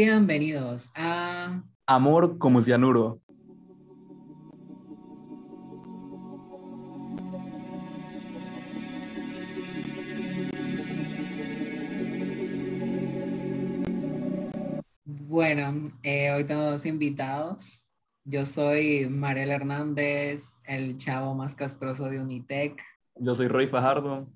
Bienvenidos a Amor como cianuro. Bueno, eh, hoy tengo dos invitados. Yo soy Mariel Hernández, el chavo más castroso de Unitec. Yo soy Roy Fajardo,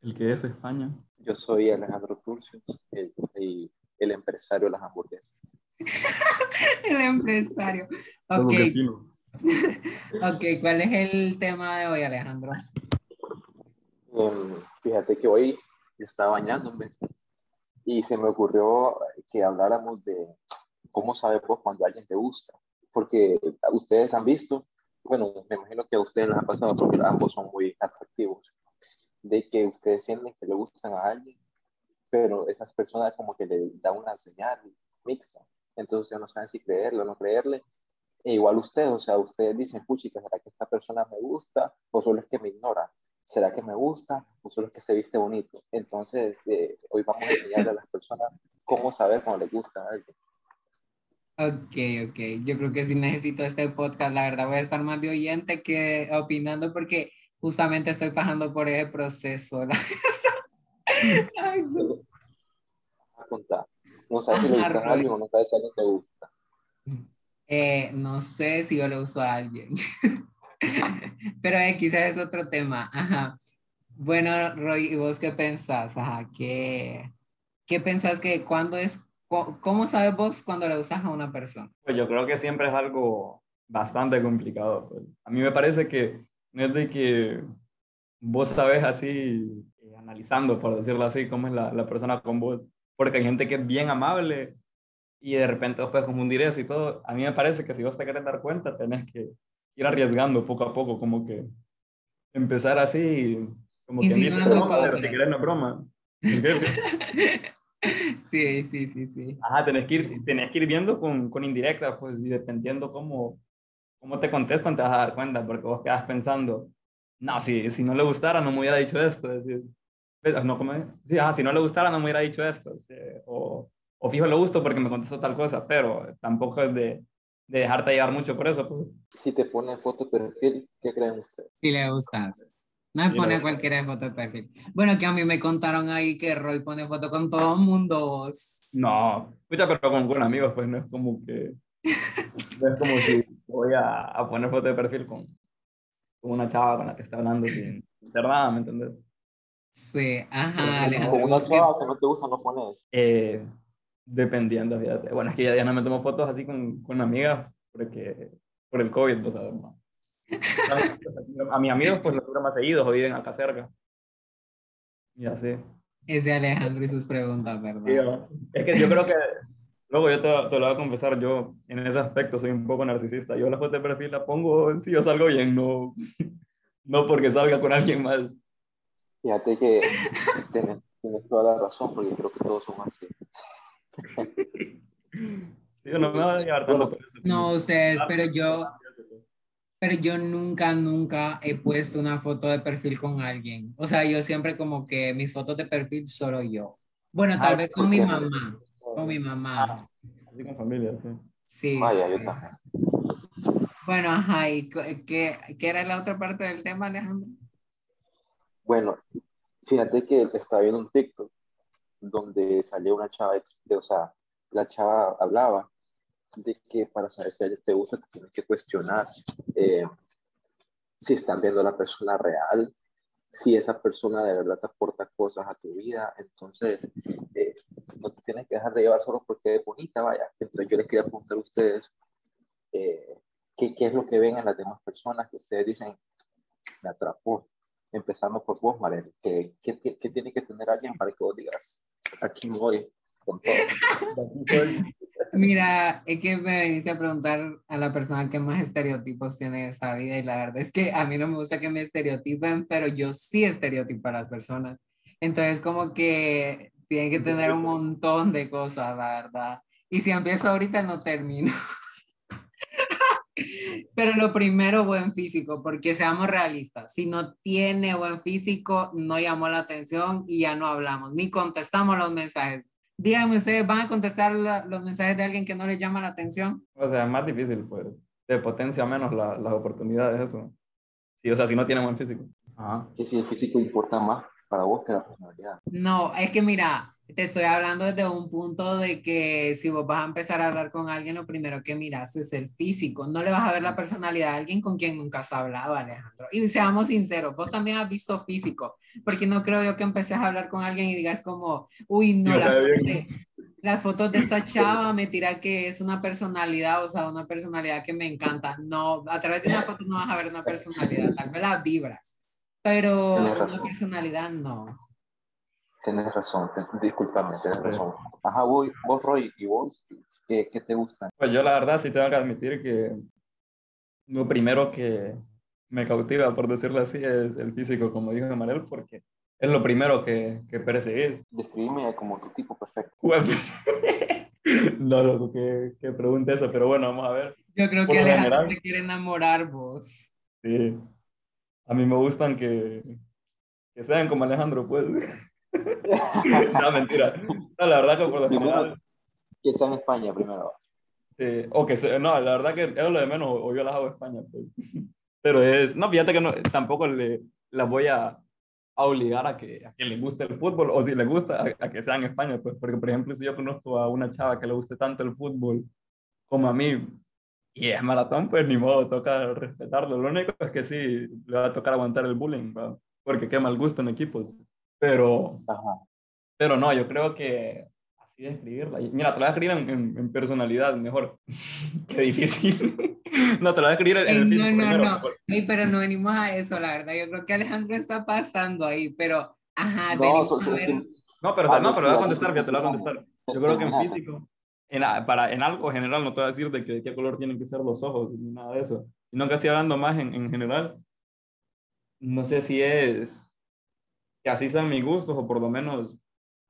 el que es España. Yo soy Alejandro Turcios, el, el, el empresario de las hamburguesas. el empresario. Ok. ok, ¿cuál es el tema de hoy, Alejandro? Um, fíjate que hoy estaba bañándome y se me ocurrió que habláramos de cómo sabes vos cuando alguien te gusta. Porque ustedes han visto, bueno, me imagino que a ustedes les ha pasado porque ambos son muy atractivos, de que ustedes sienten que le gustan a alguien, pero esas personas como que le da una señal mixta. Entonces no saben si creerle o no creerle. E igual ustedes, o sea, ustedes dicen, puchica, ¿será que esta persona me gusta o solo es que me ignora? ¿Será que me gusta o solo es que se viste bonito? Entonces, eh, hoy vamos a enseñarle a las personas cómo saber cómo les gusta a alguien. Ok, ok. Yo creo que sí necesito este podcast. La verdad, voy a estar más de oyente que opinando porque justamente estoy pasando por ese proceso. Ay, no. A contar. No sabes si le gusta a alguien o no sabes si a alguien te gusta. Eh, no sé si yo le uso a alguien. Pero eh, quizás es otro tema. Ajá. Bueno, Roy, ¿y vos qué pensás? Ajá, ¿qué, qué pensás que cuando es, cómo sabes vos cuando le usas a una persona? Pues yo creo que siempre es algo bastante complicado. Pues. A mí me parece que no es de que vos sabes así, eh, analizando, por decirlo así, cómo es la, la persona con vos, porque hay gente que es bien amable y de repente vos puedes confundir eso y todo. A mí me parece que si vos te querés dar cuenta, tenés que ir arriesgando poco a poco, como que empezar así, como que dice, broma, pero si querés no broma. sí, sí, sí, sí. Ajá, tenés que ir, tenés que ir viendo con, con indirecta, pues, y dependiendo cómo, cómo te contestan, te vas a dar cuenta, porque vos quedas pensando, no, si, si no le gustara, no me hubiera dicho esto. Es decir, no, como, sí, ajá, si no le gustara, no me hubiera dicho esto. Sí, o, o fijo, le gusto porque me contestó tal cosa, pero tampoco es de, de dejarte llevar mucho por eso. Pues. Si te pone foto de perfil, ¿qué creen ustedes? Si le gustas. No me pone cualquiera foto de perfil. Bueno, que a mí me contaron ahí que Roy pone foto con todo el mundo. No, escucha, pero con, con amigos, pues no es como que. no es como si voy a, a poner foto de perfil con, una chava con la que está hablando sin hacer nada, ¿me entiendes? Sí, ajá, Alejandro. Una chava que no te gusta, no pones. Eh, dependiendo, fíjate. Bueno, es que ya, ya no me tomo fotos así con, con amigas porque por el COVID, pues, además. A mis amigos, pues, los tuve más seguidos o viven acá cerca. Y así. Ese Alejandro y sus preguntas, ¿verdad? Sí, es que yo creo que, luego yo te, te, lo voy a confesar, yo en ese aspecto soy un poco narcisista. Yo la foto de perfil la pongo si yo salgo bien, no, no porque salga con alguien más. Fíjate que tienes, tienes toda la razón, porque creo que todos somos así. Sí, no me va a llevar tanto No, ustedes, pero yo, pero yo nunca, nunca he puesto una foto de perfil con alguien. O sea, yo siempre como que mis fotos de perfil solo yo. Bueno, tal Ah, vez con mi mamá, con mi mamá. Así con familia, sí. Sí. Vaya, sí. yo también. Bueno, ajá, ¿y qué, qué era la otra parte del tema, Alejandro? Bueno, fíjate que estaba viendo un TikTok donde salió una chava, o sea, la chava hablaba de que para saber si a alguien te gusta te tienes que cuestionar eh, si están viendo a la persona real, si esa persona de verdad te aporta cosas a tu vida, entonces eh, no te tienes que dejar de llevar solo porque es bonita, vaya. Entonces yo les quería preguntar a ustedes eh, ¿qué, qué es lo que ven en las demás personas que ustedes dicen me atrapó. Empezando por vos, Marel, ¿qué, qué, qué, tiene que tener alguien para que vos digas aquí voy con todo? Mira, es que me veniste a preguntar a la persona que más estereotipos tiene en esa vida y la verdad es que a mí no me gusta que me estereotipen, pero yo sí estereotipo a las personas. Entonces como que tienen que tener un montón de cosas, la verdad. Y si empiezo ahorita no termino. Pero lo primero, buen físico, porque seamos realistas, si no tiene buen físico, no llamó la atención y ya no hablamos, ni contestamos los mensajes. Díganme, ¿ustedes van a contestar los mensajes de alguien que no les llama la atención? O sea, es más difícil, pues. Te potencia menos las oportunidades, eso. Sí, o sea, si no tienen buen físico. Ajá. Que si el físico importa más para vos que la personalidad. No, es que mira, te estoy hablando desde un punto de que si vos vas a empezar a hablar con alguien, lo primero que miras es el físico. No le vas a ver la personalidad a alguien con quien nunca has hablado, Alejandro. Y seamos sinceros, vos también has visto físico, porque no creo yo que empeces a hablar con alguien y digas como, uy, no, las fotos de esta chava me tira que es una personalidad, o sea, una personalidad que me encanta. No, a través de una foto no vas a ver una personalidad, tal vez las vibras, pero una personalidad no. Tienes razón, discúlpame, tienes razón. Ajá, vos, vos Roy, ¿y vos qué, qué, te gusta? Pues yo la verdad sí tengo que admitir que lo primero que me cautiva, por decirlo así, es el físico, como dijo Manuel, porque es lo primero que, que perseguís. Describime como tu tipo perfecto. Pues, no, lo que, que pregunte eso, pero bueno, vamos a ver. Yo creo que Alejandro te quiere enamorar vos. Sí. A mí me gustan que, que sean como Alejandro, pues. no, mentira. No, la verdad que por lo general... Que sea en España primero. Sí, o que sea, no, la verdad que es lo de menos, o yo las hago en España. Pues. Pero es, no, fíjate que no, tampoco le, las voy a, a obligar a que, a que le guste el fútbol, o si le gusta, a, que sea en España, pues, porque por ejemplo, si yo conozco a una chava que le guste tanto el fútbol como a mí, y es maratón, pues ni modo, toca respetarlo. Lo único es que sí, le va a tocar aguantar el bullying, porque qué mal gusto en equipos. Pero, pero no, yo creo que así de escribirla. Mira, te la voy a escribir en, en, personalidad mejor. Qué difícil. no, te la voy a escribir en, el No, no, no. pero no venimos a eso, la verdad. Yo creo que Alejandro está pasando ahí, pero, ajá, no, venimos a ver. No, pero, no, pero lo voy a contestar, fíjate, lo voy a contestar. Yo creo que en físico, en, para, en algo general, no te voy a decir de, que, de qué color tienen que ser los ojos, ni nada de eso, sino que así hablando más en, en general, no sé si es que así sean mis gustos, o por lo menos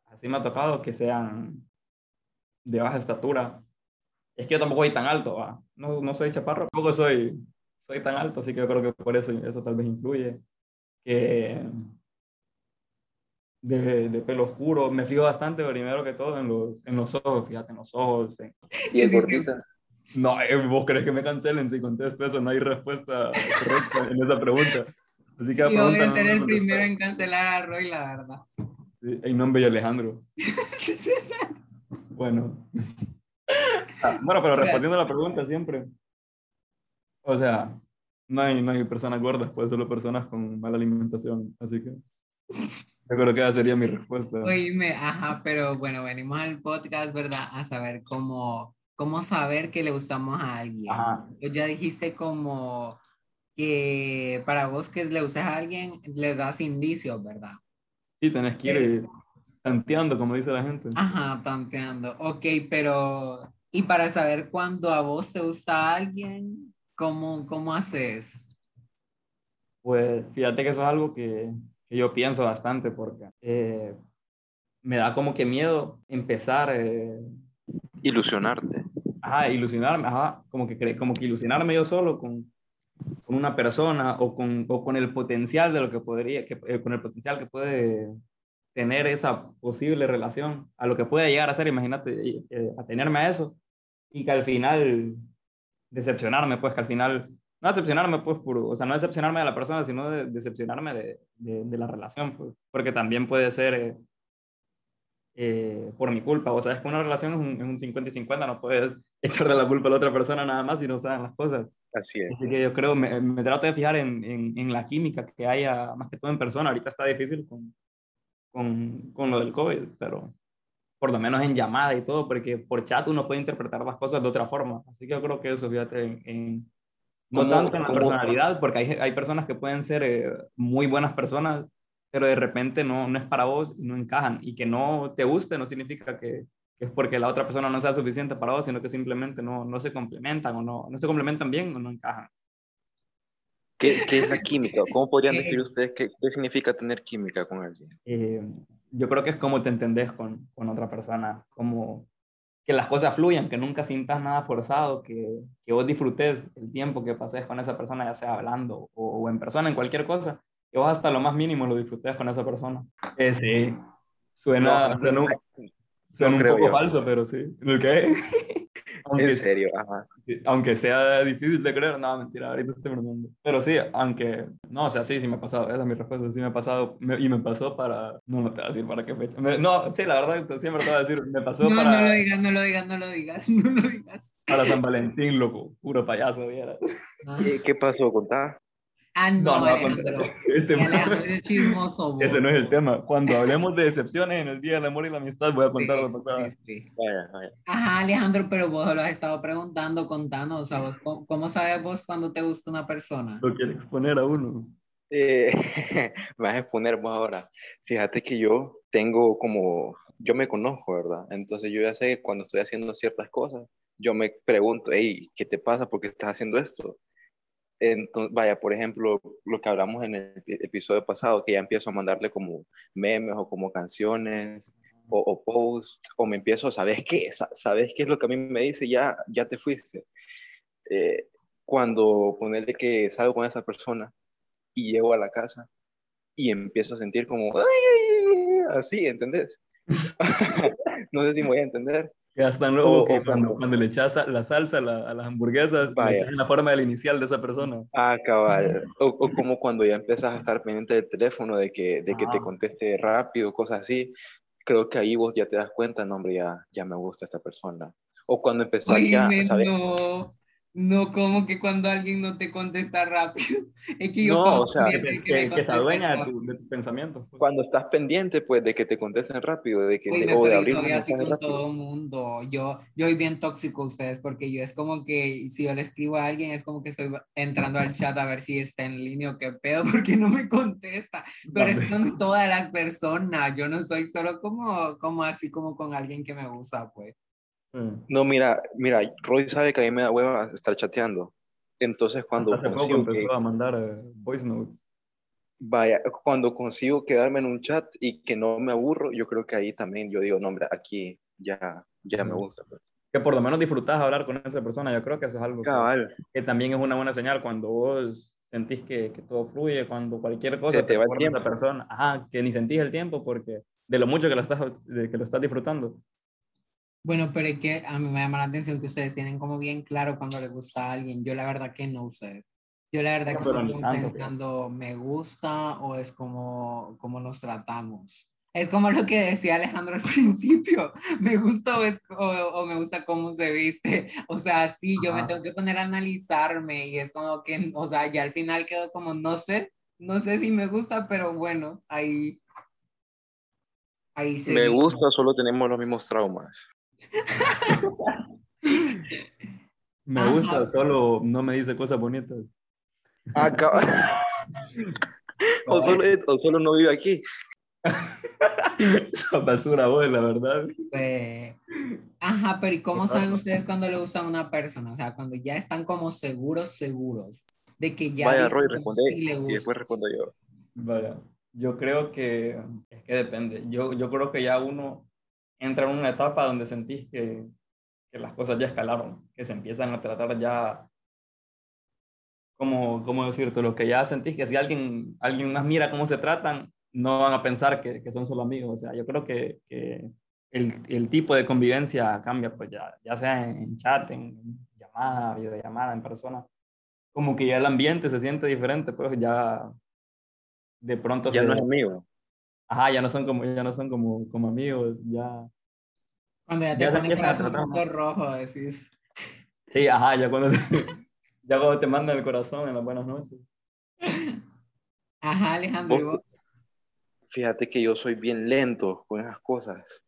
así me ha tocado que sean de baja estatura. Es que yo tampoco soy tan alto, No, no soy chaparro, tampoco soy, soy tan alto, así que yo creo que por eso eso tal vez influye. Que de, de, pelo oscuro, me fijo bastante primero que todo en los, en los ojos, fíjate, en los ojos. ¿Y es? No, eh, vos crees que me cancelen si contesto eso, no hay respuesta correcta en esa pregunta. Así que y voy a ser el primero en cancelar a Roy, la verdad. Sí, hay nombre y Alejandro. bueno. Ah, bueno, pero respondiendo a la pregunta siempre. O sea, no hay, no hay personas gordas, pues solo personas con mala alimentación. Así que yo creo que esa sería mi respuesta. Oíme, ajá, pero bueno, venimos al podcast, ¿verdad? A saber cómo, cómo saber que le gustamos a alguien. Ajá. Pues ya dijiste como que para vos que le uses a alguien, le das indicios, ¿verdad? Sí, tenés que ir eh, tanteando, como dice la gente. Ajá, tanteando. Ok, pero ¿y para saber cuándo a vos te gusta alguien, cómo, cómo haces? Pues fíjate que eso es algo que, que yo pienso bastante porque eh, me da como que miedo empezar. Eh, Ilusionarte. Ajá, ilusionarme, ajá, como que, como que ilusionarme yo solo con, con una persona o con, o con el potencial de lo que podría, eh, con el potencial que puede tener esa posible relación, a lo que puede llegar a ser, imagínate, eh, atenerme a eso, y que al final decepcionarme, pues que al final, no decepcionarme, pues, por, o sea, no decepcionarme de la persona, sino de, decepcionarme de, de, la relación, pues, porque también puede ser eh, eh, por mi culpa. O sea, es que una relación es un, 50 y 50, no puedes echarle la culpa a la otra persona nada más si no saben las cosas. Así es. Así que yo creo, me, me trato de fijar en, en, la química que haya, más que todo en persona. Ahorita está difícil con, con, con, lo del COVID, pero por lo menos en llamada y todo, porque por chat uno puede interpretar las cosas de otra forma. Así que yo creo que eso, fíjate, en, no tanto en la personalidad, porque hay, hay personas que pueden ser eh, muy buenas personas pero de repente no, no es para vos no encajan. Y que no te guste no significa que, es porque la otra persona no sea suficiente para vos, sino que simplemente no, no se complementan o no, no se complementan bien o no encajan. ¿Qué, ¿Qué, es la química? ¿Cómo podrían decir ustedes qué, qué significa tener química con alguien? Eh, yo creo que es como te entendés con, con, otra persona, como que las cosas fluyan, que nunca sientas nada forzado, que, que vos disfrutes el tiempo que pases con esa persona, ya sea hablando o, o en persona, en cualquier cosa, que vos hasta lo más mínimo lo disfrutes con esa persona. Eh, sí, suena, No un creo poco yo. falso, pero sí. ¿El qué? aunque, En serio, ajá. aunque sea difícil de creer, no, mentira, ahorita estoy bromeando. Pero sí, aunque, no, o sea, sí, sí me ha pasado, esa es mi respuesta, sí me ha pasado, me- y me pasó para, no, no te voy a decir para qué fecha. Me- no, sí, la verdad, siempre te voy a decir, me pasó No, para, no lo digas, no lo digas, no lo digas, no lo digas. para San Valentín, loco, puro payaso, viera. Ah, ¿Qué, qué pasó? Contá. Ah, no, no, Alejandro. este, Alejandro es chismoso. vos. ese no es el tema. Cuando hablemos de decepciones en el Día del Amor y la Amistad, voy a contar Sí, pasaba. sí, sí. Vaya, vaya. Ajá, Alejandro, pero vos lo has estado preguntando, contanos, o sea, vos, ¿cómo, cómo sabes vos cuando te gusta una persona? Lo quiere exponer a uno. Eh, me vas a exponer vos ahora. Fíjate que yo tengo como, yo me conozco, ¿verdad? Entonces yo ya sé que cuando estoy haciendo ciertas cosas, yo me pregunto, hey, ¿qué te pasa? ¿Por qué estás haciendo esto? Entonces, vaya, por ejemplo, lo que hablamos en el epi- episodio pasado, que ya empiezo a mandarle como memes o como canciones o, o posts, o me empiezo, ¿sabes qué? Sa- ¿Sabes qué es lo que a mí me dice? Ya, ya te fuiste. Eh, cuando ponerle que salgo con esa persona y llego a la casa y empiezo a sentir como, "Ay, ay, ay", así, ¿entendés? no sé si me voy a entender. Hasta luego O- que o cuando, cuando- le echas la salsa a, la- a las hamburguesas, le Vaya. echas en la forma del inicial de esa persona. Ah, cabal. O, o como cuando ya empiezas a estar pendiente del teléfono, de que, de que te conteste rápido, cosas así. Creo que ahí vos ya te das cuenta, no, hombre, ya, ya me gusta esta persona. O cuando empezás ya, Oíme, ¿sabes? no, no, como que cuando alguien no te contesta rápido. Es que yo No, o sea, Que, que, me que se adueña de, tu, de tus pensamientos. pues. Cuando estás pendiente, pues, de que te contesten rápido, de que, de- Oíme, o de abrir yo un soy así con rápido. todo el mundo. Yo, yo soy bien tóxico a ustedes porque yo es como que si yo le escribo a alguien es como que estoy entrando al chat a ver si está en línea o qué pedo porque no me contesta. Pero es con todas las personas. Yo no soy solo como, como así como con alguien que me gusta, pues. Mm. No, mira, mira, Roy sabe que a mí me da hueva estar chateando. Entonces, cuando Hace poco consigo que, empezó a mandar eh, voice notes. vaya, cuando consigo quedarme en un chat y que no me aburro, yo creo que ahí también yo digo, no, hombre, aquí ya, ya me Mm. gusta. pues. Que por lo menos disfrutas hablar con esa persona. Yo creo que eso es algo que, Cabal, que también es una buena señal cuando vos sentís que, que todo fluye, cuando cualquier cosa Se te va el acuerda de esa tiempo. persona. Ajá, que ni sentís el tiempo porque de lo mucho que lo estás, de que lo estás disfrutando. Bueno, pero es que a mí me llama la atención que ustedes tienen como bien claro cuando les gusta a alguien. Yo la verdad que no ustedes. Yo la verdad que Pero estoy pues. pensando, ¿me gusta o es como, como nos tratamos? Es como lo que decía Alejandro al principio, me gusta o, es, o, o me gusta cómo se viste. O sea, sí, yo me Ajá. tengo que poner a analizarme y es como que, o sea, ya al final quedo como, no sé, no sé si me gusta, pero bueno, ahí... Ahí me seguimos. gusta, solo tenemos los mismos traumas. Me Ajá. gusta, solo no me dice cosas bonitas. Cabal. o, solo, o solo no vive aquí. Esa basura, vos, la verdad. Pues, ajá, pero ¿y cómo ¿Qué saben ustedes cuando le gustan a una persona? O sea, cuando ya están como seguros, seguros de que ya Vaya, Roy, responde sí le y gusta. después respondo yo. Vaya, yo creo que es que depende. Yo, yo creo que ya uno entra en una etapa donde sentís que, que las cosas ya escalaron, que se empiezan a tratar ya, como, ¿cómo decirte? Lo que ya sentís que si alguien, alguien más mira cómo se tratan, no van a pensar que, que son solo amigos. O sea, yo creo que, que el, el tipo de convivencia cambia, pues ya, ya sea en chat, en llamada, videollamada, en persona. Como que ya el ambiente se siente diferente, pues ya de pronto Ya se- no es amigo. Ajá, ya no son como, ya no son como, como amigos, ya. Cuando ya te Ya se pone el empiezan a corazón rojo, decís. Sí, ajá, ya cuando te, ya cuando te mandan el corazón en las buenas noches. Ajá, Alejandro, ¿y Vos- vos? Fíjate que yo soy bien lento con esas cosas.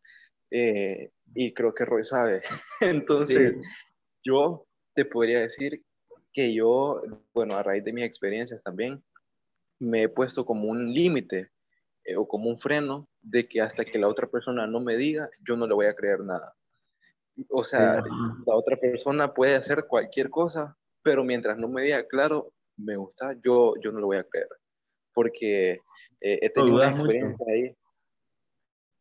Eh, y creo que Roy sabe. Entonces, yo te podría decir que yo, bueno, a raíz de mis experiencias también, me he puesto como un límite eh, o como un freno de que hasta que la otra persona no me diga, yo no le voy a creer nada. O sea, Sí, la otra persona puede hacer cualquier cosa, pero mientras no me diga, claro, me gusta, yo, yo no lo voy a creer. Porque eh, he tenido una dudas mucho. experiencia ahí.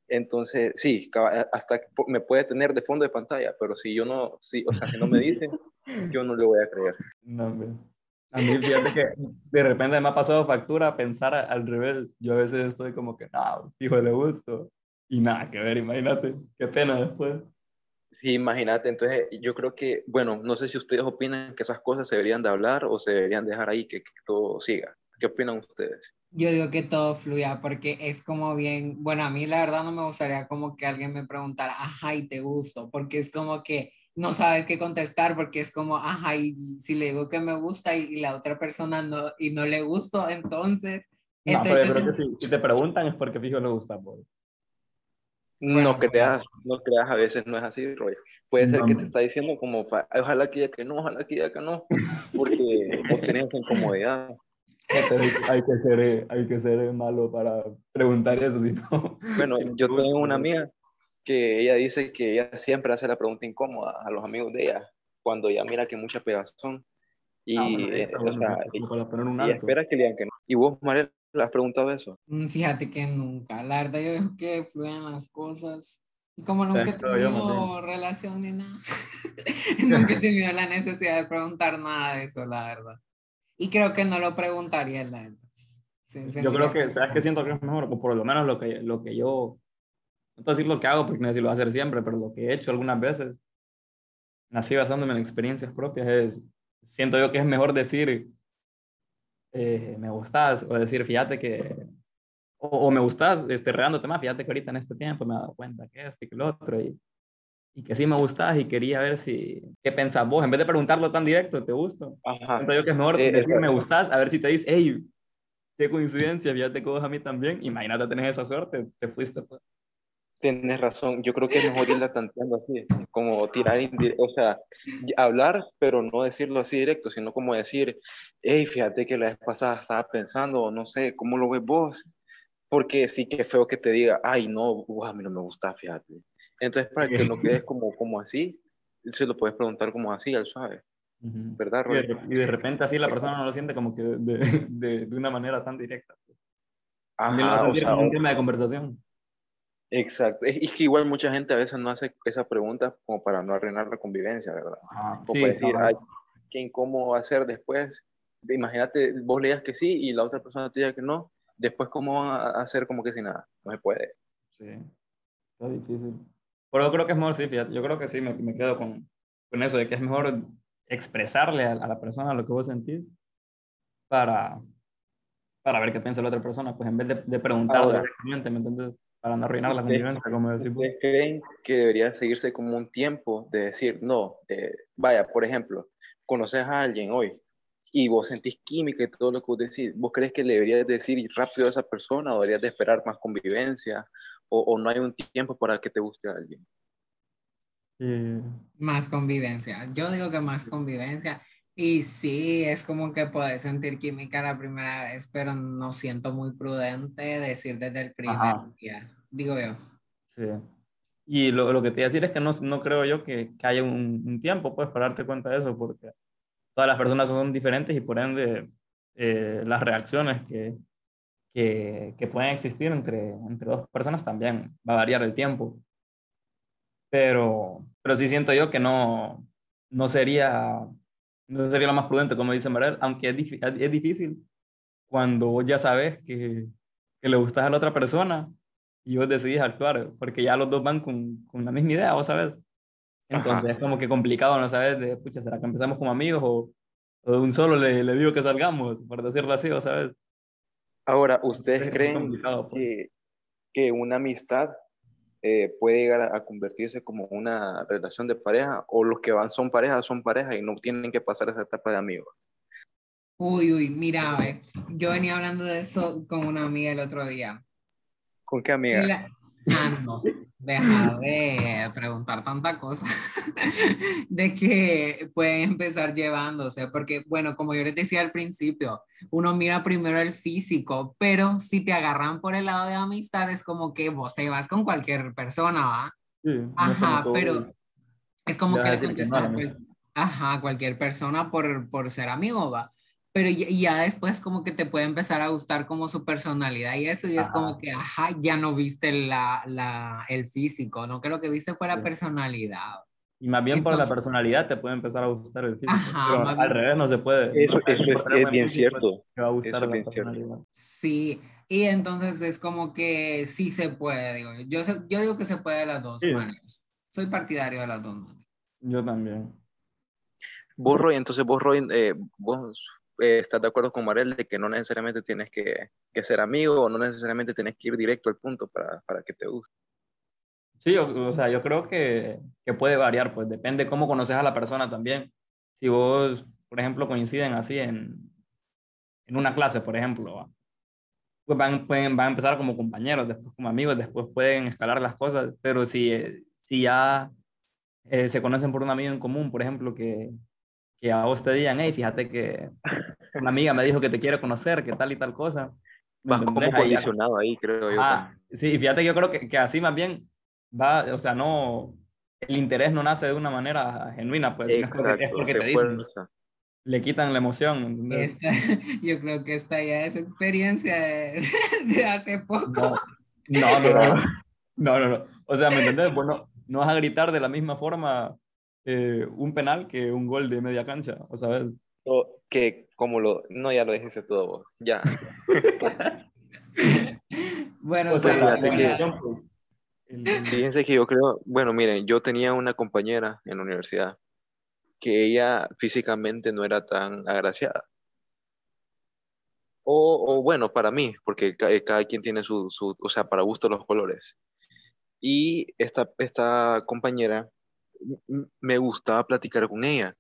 Entonces, sí, caba- hasta me puede tener de fondo de pantalla, pero si yo no, sí, o sea, si no me dice, yo no le voy a creer. No. A mí, fíjate que de repente me ha pasado factura pensar a- al revés. Yo a veces estoy como que, no, hijo de gusto. y nada que ver, imagínate, qué pena después. Sí, imagínate, entonces yo creo que, bueno, no sé si ustedes opinan que esas cosas se deberían de hablar o se deberían dejar ahí, que, que todo siga. ¿Qué opinan ustedes? Yo digo que todo fluya porque es como bien, bueno, a mí la verdad no me gustaría como que alguien me preguntara, ajá, y te gusto, porque es como que no sabes qué contestar porque es como, ajá, y si le digo que me gusta y, la otra persona no, y no le gusto, entonces... No, pero creo que si, te preguntan es porque fijo le gusta. Pues. no creas, no creas, a veces no es así, Roy. Puede ser que te está diciendo como, ojalá que diga que no, ojalá que diga que no, porque vos tenés esa incomodidad. hay, que ser, hay que ser malo para preguntar eso, Bueno, yo tengo una amiga que ella dice que ella siempre hace la pregunta incómoda a los amigos de ella cuando ya mira que mucha pegazón y, ah, y, espera que le digan que no. ¿Y vos, Mariel, le has preguntado eso? Mm, fíjate que nunca, la verdad yo dejo que fluyan las cosas. Y como nunca he tenido relación ni nada, nunca he tenido la necesidad de preguntar nada de eso, la verdad. Y creo que no lo preguntaría, la verdad. yo creo que, ¿sabes qué siento que es mejor? Por lo menos lo que, lo que yo no te decir lo que hago porque no sé si lo voy a hacer siempre, pero lo que he hecho algunas veces, nací basándome en experiencias propias, es, siento yo que es mejor decir, eh, me gustas, o decir, fíjate que, o, me gustas, este, regándote más, fíjate que ahorita en este tiempo me he dado cuenta que esto y que lo otro, y, y que sí me gustas y quería ver si, qué pensás vos, en vez de preguntarlo tan directo, ¿te gusto? Siento yo que es mejor eh, decir, me gustas, a ver si te dices, hey, qué coincidencia, fíjate que vos a mí también, imagínate tener esa suerte, te fuiste. Pues. Tienes razón, yo creo que es mejor irla tanteando así, como tirar, o sea, hablar, pero no decirlo así directo, sino como decir, hey, fíjate que la vez pasada estaba pensando, no sé, ¿cómo lo ves vos? Porque sí que es feo que te diga, ay, no, a mí no me gusta, fíjate. Entonces, para que no quedes como, como así, se lo puedes preguntar como así, al suave. ¿Verdad, Y de, repente así la persona no lo siente como que de, de, de una manera tan directa. Ajá, o sea, un tema de conversación. Exacto. Es, que igual mucha gente a veces no hace esa pregunta como para no arruinar la convivencia, ¿verdad? Ah, como decir, ay, qué incómodo hacer después. Imagínate, vos leas que sí y la otra persona te diga que no. Después, ¿cómo van a hacer como que sin nada? No se puede. Sí, está difícil. Pero yo creo que es mejor, sí, fíjate, yo creo que sí, me, me quedo con, con, eso, de que es mejor expresarle a, la persona lo que vos sentís para, para ver qué piensa la otra persona, pues en vez de, de preguntarle directamente, ¿me entiendes? Para no arruinar la convivencia, como decimos. ¿Ustedes creen que debería seguirse como un tiempo de decir, no, eh, vaya, por ejemplo, conoces a alguien hoy y vos sentís química y todo lo que vos decís, ¿vos crees que le deberías decir rápido a esa persona o deberías de esperar más convivencia o, o no hay un tiempo para que te guste a alguien? Más convivencia. Yo digo que más convivencia. Y sí, es como que puedes sentir química la primera vez, pero no siento muy prudente decir desde el primer día, digo yo. Sí. Y lo, lo, que te iba a decir es que no, no creo yo que, que haya un, un, tiempo, pues, para darte cuenta de eso, porque todas las personas son diferentes y por ende eh, las reacciones que, que, que, pueden existir entre, entre dos personas también va a variar el tiempo. Pero, pero sí siento yo que no, no sería no sería lo más prudente, como dice Mariel, aunque es, es difícil cuando ya sabes que, que, le gustas a la otra persona y vos decidís actuar, porque ya los dos van con, con la misma idea, vos sabes. Entonces es como que complicado, no sabes, de, pucha, ¿será que empezamos como amigos o, o de un solo le, le, digo que salgamos, por decirlo así, vos sabes? Ahora, ¿ustedes creen pues. que, que una amistad eh, puede llegar a, convertirse como una relación de pareja o los que van son pareja son pareja y no tienen que pasar esa etapa de amigos. Uy, uy, mira, yo venía hablando de eso con una amiga el otro día. ¿Con qué amiga? Ah, no, deja de preguntar tanta cosa, de que pueden empezar llevándose, porque bueno, como yo les decía al principio, uno mira primero el físico, pero si te agarran por el lado de amistad, es como que vos te vas con cualquier persona, ¿va? Ajá, pero es como que le contestas, ajá, cualquier persona por, por ser amigo, ¿va? Pero ya, después como que te puede empezar a gustar como su personalidad y eso, y es como que, ajá, ya no viste la, la, el físico, ¿no? Que lo que viste fue la personalidad. Y más bien por la Entonces- personalidad te puede empezar a gustar el físico. Ajá, pero al bien- revés no se puede. Eso, No eso es, es bien cierto. Te va a gustar Eso es bien cierto. Sí, y entonces es como que sí se puede, digo yo. Yo, se- yo digo que se puede de las dos Sí. maneras. Soy partidario de las dos maneras. Yo también. Vos, Roy, entonces vos, Roy, eh, vos eh, estás de acuerdo con Marel de que no necesariamente tienes que, que ser amigo o no necesariamente tienes que ir directo al punto para, para que te guste. Sí, o, o sea, yo creo que, que puede variar, pues depende cómo conoces a la persona también. Si vos, por ejemplo, coinciden así en, en una clase, por ejemplo, pues van, pueden, van a empezar como compañeros, después como amigos, después pueden escalar las cosas, pero si, eh, si ya eh, se conocen por un amigo en común, por ejemplo, que, que a vos te digan, hey, fíjate que una amiga me dijo que te quiere conocer, que tal y tal cosa. ¿me Vas como condicionado ahí, creo yo. Ah, sí, fíjate que yo creo que, que así más bien va, o sea, no, el interés no nace de una manera genuina, pues no es porque, es Exacto, porque se te dicen, le quitan la emoción. ¿entendés? Esta, yo creo que esta ya es experiencia de, de hace poco. No, no, no, no, no, no, no. O sea, ¿me entendés? Vos no, no vas a gritar de la misma forma eh, un penal que un gol de media cancha, o sabes. O que como lo, no, ya lo dijiste todo vos, ya. Bueno, O sea, la, la Fíjense que yo creo, bueno, miren, yo tenía una compañera en la universidad que ella físicamente no era tan agraciada. O, o bueno, para mí, porque eh, cada quien tiene su, su, o sea, para gusto los colores. Y esta, esta compañera me gustaba platicar con ella.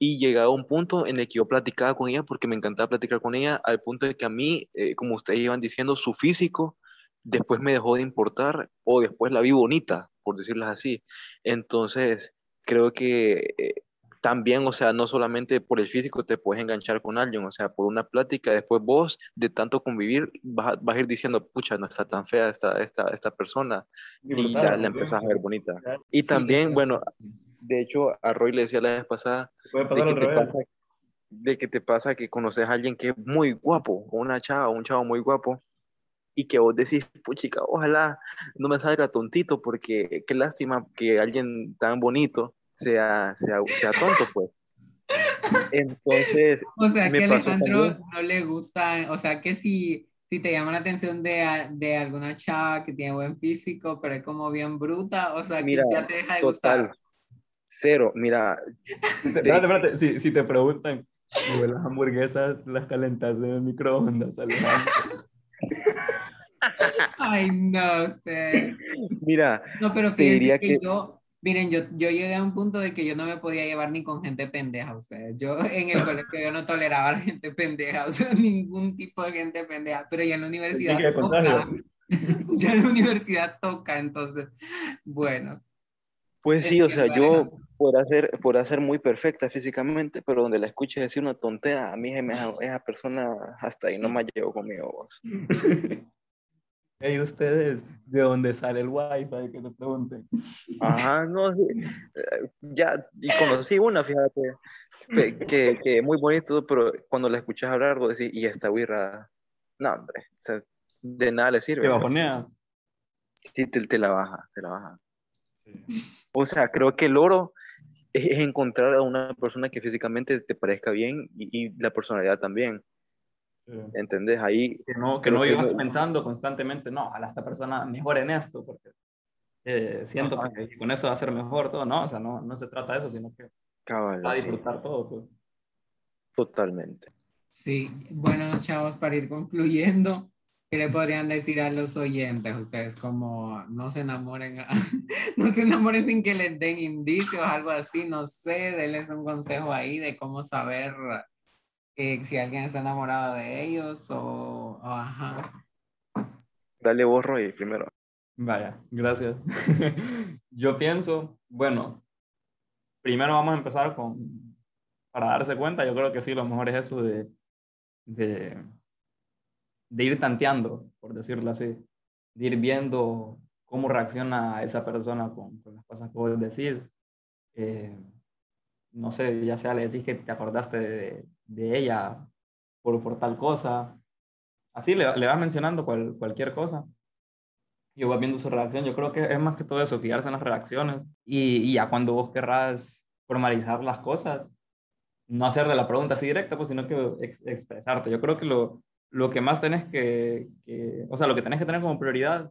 Y llegaba un punto en el que yo platicaba con ella porque me encantaba platicar con ella, al punto de que a mí, eh, como ustedes iban diciendo, su físico después me dejó de importar o después la vi bonita, por decirlas así. Entonces, creo que eh, también, o sea, no solamente por el físico te puedes enganchar con alguien, o sea, por una plática, después vos, de tanto convivir, vas a, vas a ir diciendo, pucha, no está tan fea esta, esta, esta persona, y la, la empezás a ver bonita. Y Sí, también, bueno, de hecho, a Roy le decía la vez pasada, de que, te pasa, de que te pasa que conoces a alguien que es muy guapo, una chava, un chavo muy guapo, y que vos decís, puchica, ojalá no me salga tontito, porque qué lástima que alguien tan bonito sea, sea, sea tonto, pues. Entonces, O sea, me que Alejandro también. no le gusta, o sea, que si, si te llama la atención de, de alguna chava que tiene buen físico, pero es como bien bruta, o sea, Mira, que ya te deja de total, gustar. cero, mira, Espérate, espérate, si, si te preguntan, "Güey, las hamburguesas las calentas en el microondas, Alejandro?" Ay, no sé. mira, No, pero Te fíjense diría que, que- yo, miren, yo, yo llegué a un punto de que yo no me podía llevar ni con gente pendeja, o sea, yo en el colegio yo no toleraba a la gente pendeja, o sea, ningún tipo de gente pendeja, pero ya en la universidad toca, ya en la universidad toca, entonces, bueno. pues sí, o sea, yo podrá ser, podrá ser muy perfecta físicamente, pero donde la escuche decir una tontera, a mí me- esa persona hasta ahí no me llevo conmigo, vos. Hey, ustedes, ¿de dónde sale el wifi? Que te pregunten. Ajá, no, sí, eh, ya, y conocí una, fíjate, que, que muy bonito, pero cuando la escuchas hablar, vos decís, y esta birra, no, hombre, o sea, de nada le sirve. Te bajonea. Sí, te, te la baja, te la baja. O sea, creo que el oro es, encontrar a una persona que físicamente te parezca bien y, y la personalidad también, Sí. ¿Entendés? Ahí, Que no, que no que no- pensando constantemente, no, ojalá esta persona mejore en esto, porque eh, siento que con eso va a ser mejor todo. No, o sea, no, no se trata de eso, sino que cabal, va a sí, disfrutar todo. Pues. totalmente. Sí, bueno, chavos, para ir concluyendo, ¿qué le podrían decir a los oyentes? Ustedes como no se enamoren, no se enamoren sin que les den indicios, algo así, no sé, denles un consejo ahí de cómo saber eh, si alguien está enamorado de ellos o, o ajá. Dale vos, Roy, primero. Vaya, gracias. Yo pienso, bueno, primero vamos a empezar con, para darse cuenta, yo creo que sí, lo mejor es eso de, de, de ir tanteando, por decirlo así, de ir viendo cómo reacciona esa persona con, con las cosas que vos decís. Eh, no sé, ya sea le decís que te acordaste de, ella por, por tal cosa, así le, le vas mencionando cual- cualquier cosa yo voy viendo su reacción. Yo creo que es más que todo eso, fijarse en las reacciones y, ya cuando vos querrás formalizar las cosas, no hacer de la pregunta así directa, pues, sino que expresarte. Yo creo que lo, lo que más tenés que, que, o sea, lo que tenés que tener como prioridad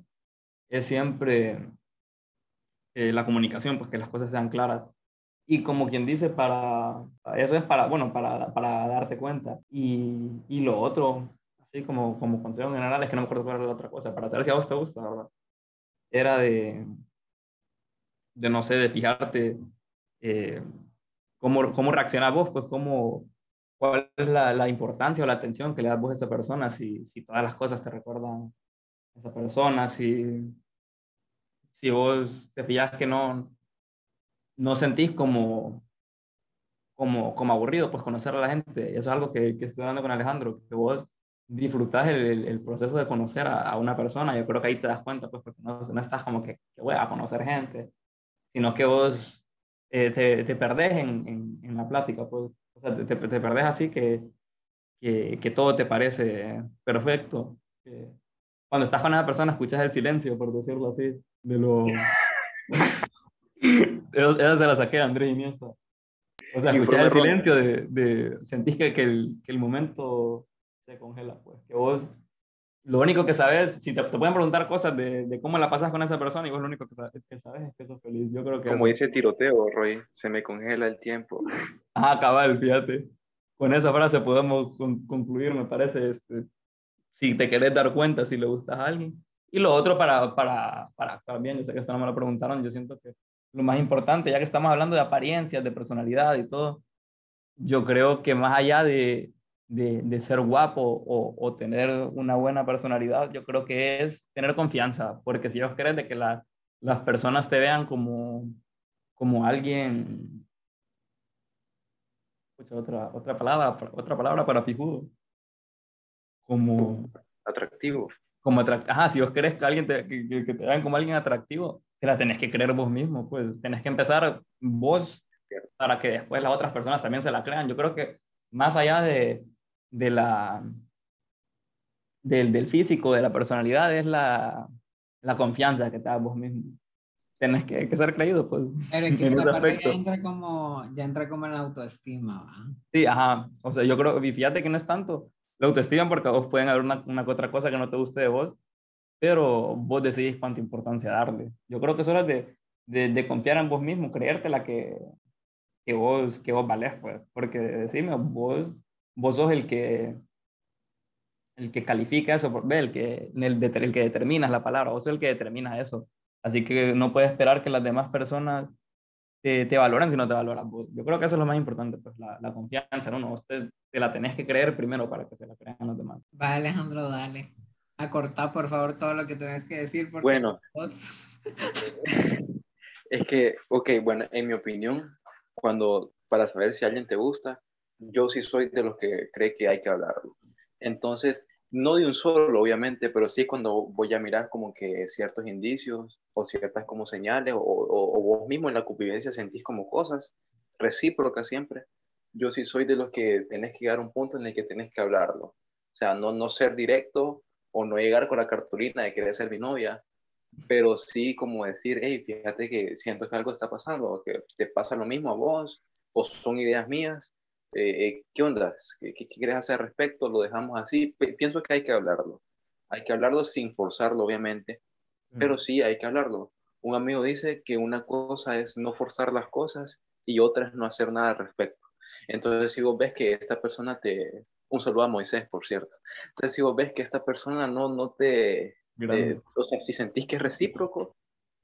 es siempre eh, la comunicación, pues que las cosas sean claras. Y como quien dice, para, eso es para, bueno, para, para darte cuenta. Y, y lo otro, así como, como consejo en general, es que no me acuerdo cuál era la otra cosa, para saber si a vos te gusta, ¿verdad? Era de, de no sé, de fijarte eh, cómo, cómo reacciona vos, pues cómo, cuál es la, la, importancia o la atención que le das vos a esa persona, si, si todas las cosas te recuerdan a esa persona, si, si vos te fijas que no, no sentís como, como, como aburrido, pues conocer a la gente. Eso es algo que, que estoy hablando con Alejandro, que vos disfrutás el, el proceso de conocer a, a, una persona. Yo creo que ahí te das cuenta, pues, porque no, no estás como que, que voy a conocer gente, sino que vos eh, te, te, perdés en, en, la plática, pues. O sea, te, te, te perdés así que, que, que, todo te parece perfecto. cuando estás con una persona, escuchas el silencio, por decirlo así, de lo... Esa se la saqué a Andrés Iniesta. O sea, escuchar el silencio de, de sentís que, que, el, que el momento se congela, pues. Que vos, lo único que sabes, si te, te pueden preguntar cosas de, de, cómo la pasas con esa persona y vos lo único que sabes, que sabes es que sos feliz. Yo creo que... Como dice tiroteo, Roy, se me congela el tiempo. Ah, cabal, fíjate. Con esa frase podemos con, concluir, me parece, este, si te querés dar cuenta si le gustas a alguien. Y lo otro para, para, para actuar bien, yo sé que esto no me lo preguntaron, yo siento que lo más importante, ya que estamos hablando de apariencias, de personalidad y todo, yo creo que más allá de, de, de ser guapo o, o, tener una buena personalidad, yo creo que es tener confianza, porque si vos crees de que la, las personas te vean como, como alguien, otra, otra, palabra, otra palabra para pijudo, como... Atractivo. Como atractivo. Ajá, si vos querés que alguien te, que, que te vean como alguien atractivo, te la tenés que creer vos mismo, pues tenés que empezar vos para que después las otras personas también se la crean. Yo creo que más allá de, de la, del, del, físico, de la personalidad, es la, la confianza que te das vos mismo. Tienes que, que, ser creído, pues. Pero es que esta parte ya entra, como, ya entra como en la autoestima, ¿va? Sí, ajá. O sea, yo creo, fíjate que no es tanto la autoestima porque vos pueden haber una, una otra cosa que no te guste de vos, pero vos decidís cuánta importancia darle. Yo creo que es hora de, de, de confiar en vos mismo, creerte la que, que, vos, que vos valés, pues. Porque decime, vos vos sos el que, el que califica eso, el que, el, el que determinas la palabra, vos sos el que determina eso. Así que no puedes esperar que las demás personas te, te valoren si no te valoran. Yo creo que eso es lo más importante, pues la, la confianza, ¿no? Usted te la tenés que creer primero para que se la crean los demás. Va, Alejandro, dale. Acorta, por favor, todo lo que tenés que decir. Porque bueno, es que, ok, bueno, en mi opinión, cuando para saber si alguien te gusta, yo sí soy de los que cree que hay que hablarlo. Entonces, no de un solo, obviamente, pero sí cuando voy a mirar como que ciertos indicios o ciertas como señales o, o, o vos mismo en la convivencia sentís como cosas recíprocas siempre. Yo sí soy de los que tenés que llegar a un punto en el que tenés que hablarlo. O sea, no, no ser directo o no llegar con la cartulina de querer ser mi novia, pero sí como decir, hey, fíjate que siento que algo está pasando, que te pasa lo mismo a vos, o son ideas mías, eh, eh, ¿qué onda? ¿Qué, ¿Qué, quieres hacer al respecto? ¿Lo dejamos así? Pienso que hay que hablarlo. Hay que hablarlo sin forzarlo, obviamente, mm. pero sí hay que hablarlo. Un amigo dice que una cosa es no forzar las cosas y otra es no hacer nada al respecto. Entonces, si vos ves que esta persona te... Un saludo a Moisés, por cierto. Entonces, si vos ves que esta persona no, no te... Eh, o sea, si sentís que es recíproco,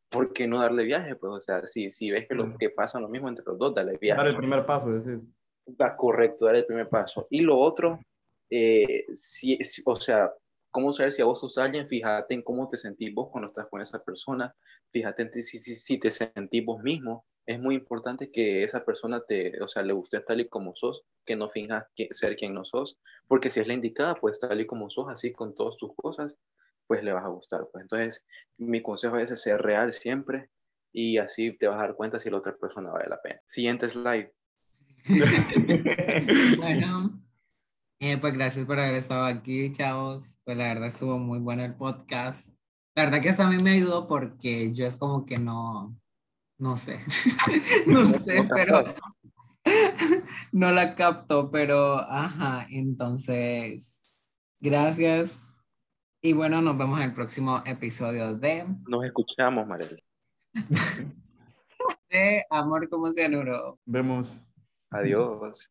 ¿por qué no darle viaje? Pues, o sea, si, si ves que lo que pasa lo mismo entre los dos, dale viaje. Dar el primer paso, decir. Va correcto, dar el primer paso. Y lo otro, eh, si, si, o sea, ¿cómo saber si a vos sos alguien? Fíjate en cómo te sentís vos cuando estás con esa persona. Fíjate en ti, si, si, si te sentís vos mismo. Es muy importante que esa persona te, o sea, le guste tal y como sos, que no finjas que, ser quien no sos, porque si es la indicada, pues tal y como sos, así con todas tus cosas, pues le vas a gustar. Pues entonces, mi consejo es ser real siempre y así te vas a dar cuenta si la otra persona vale la pena. Siguiente slide. bueno, eh, pues gracias por haber estado aquí, chavos. Pues la verdad estuvo muy bueno el podcast. La verdad que eso a mí me ayudó porque yo es como que no, no sé, no sé, pero no la capto, pero ajá, entonces, gracias. Y bueno, nos vemos en el próximo episodio de... Nos escuchamos, Marel. de Amor como cianuro. Vemos. Adiós.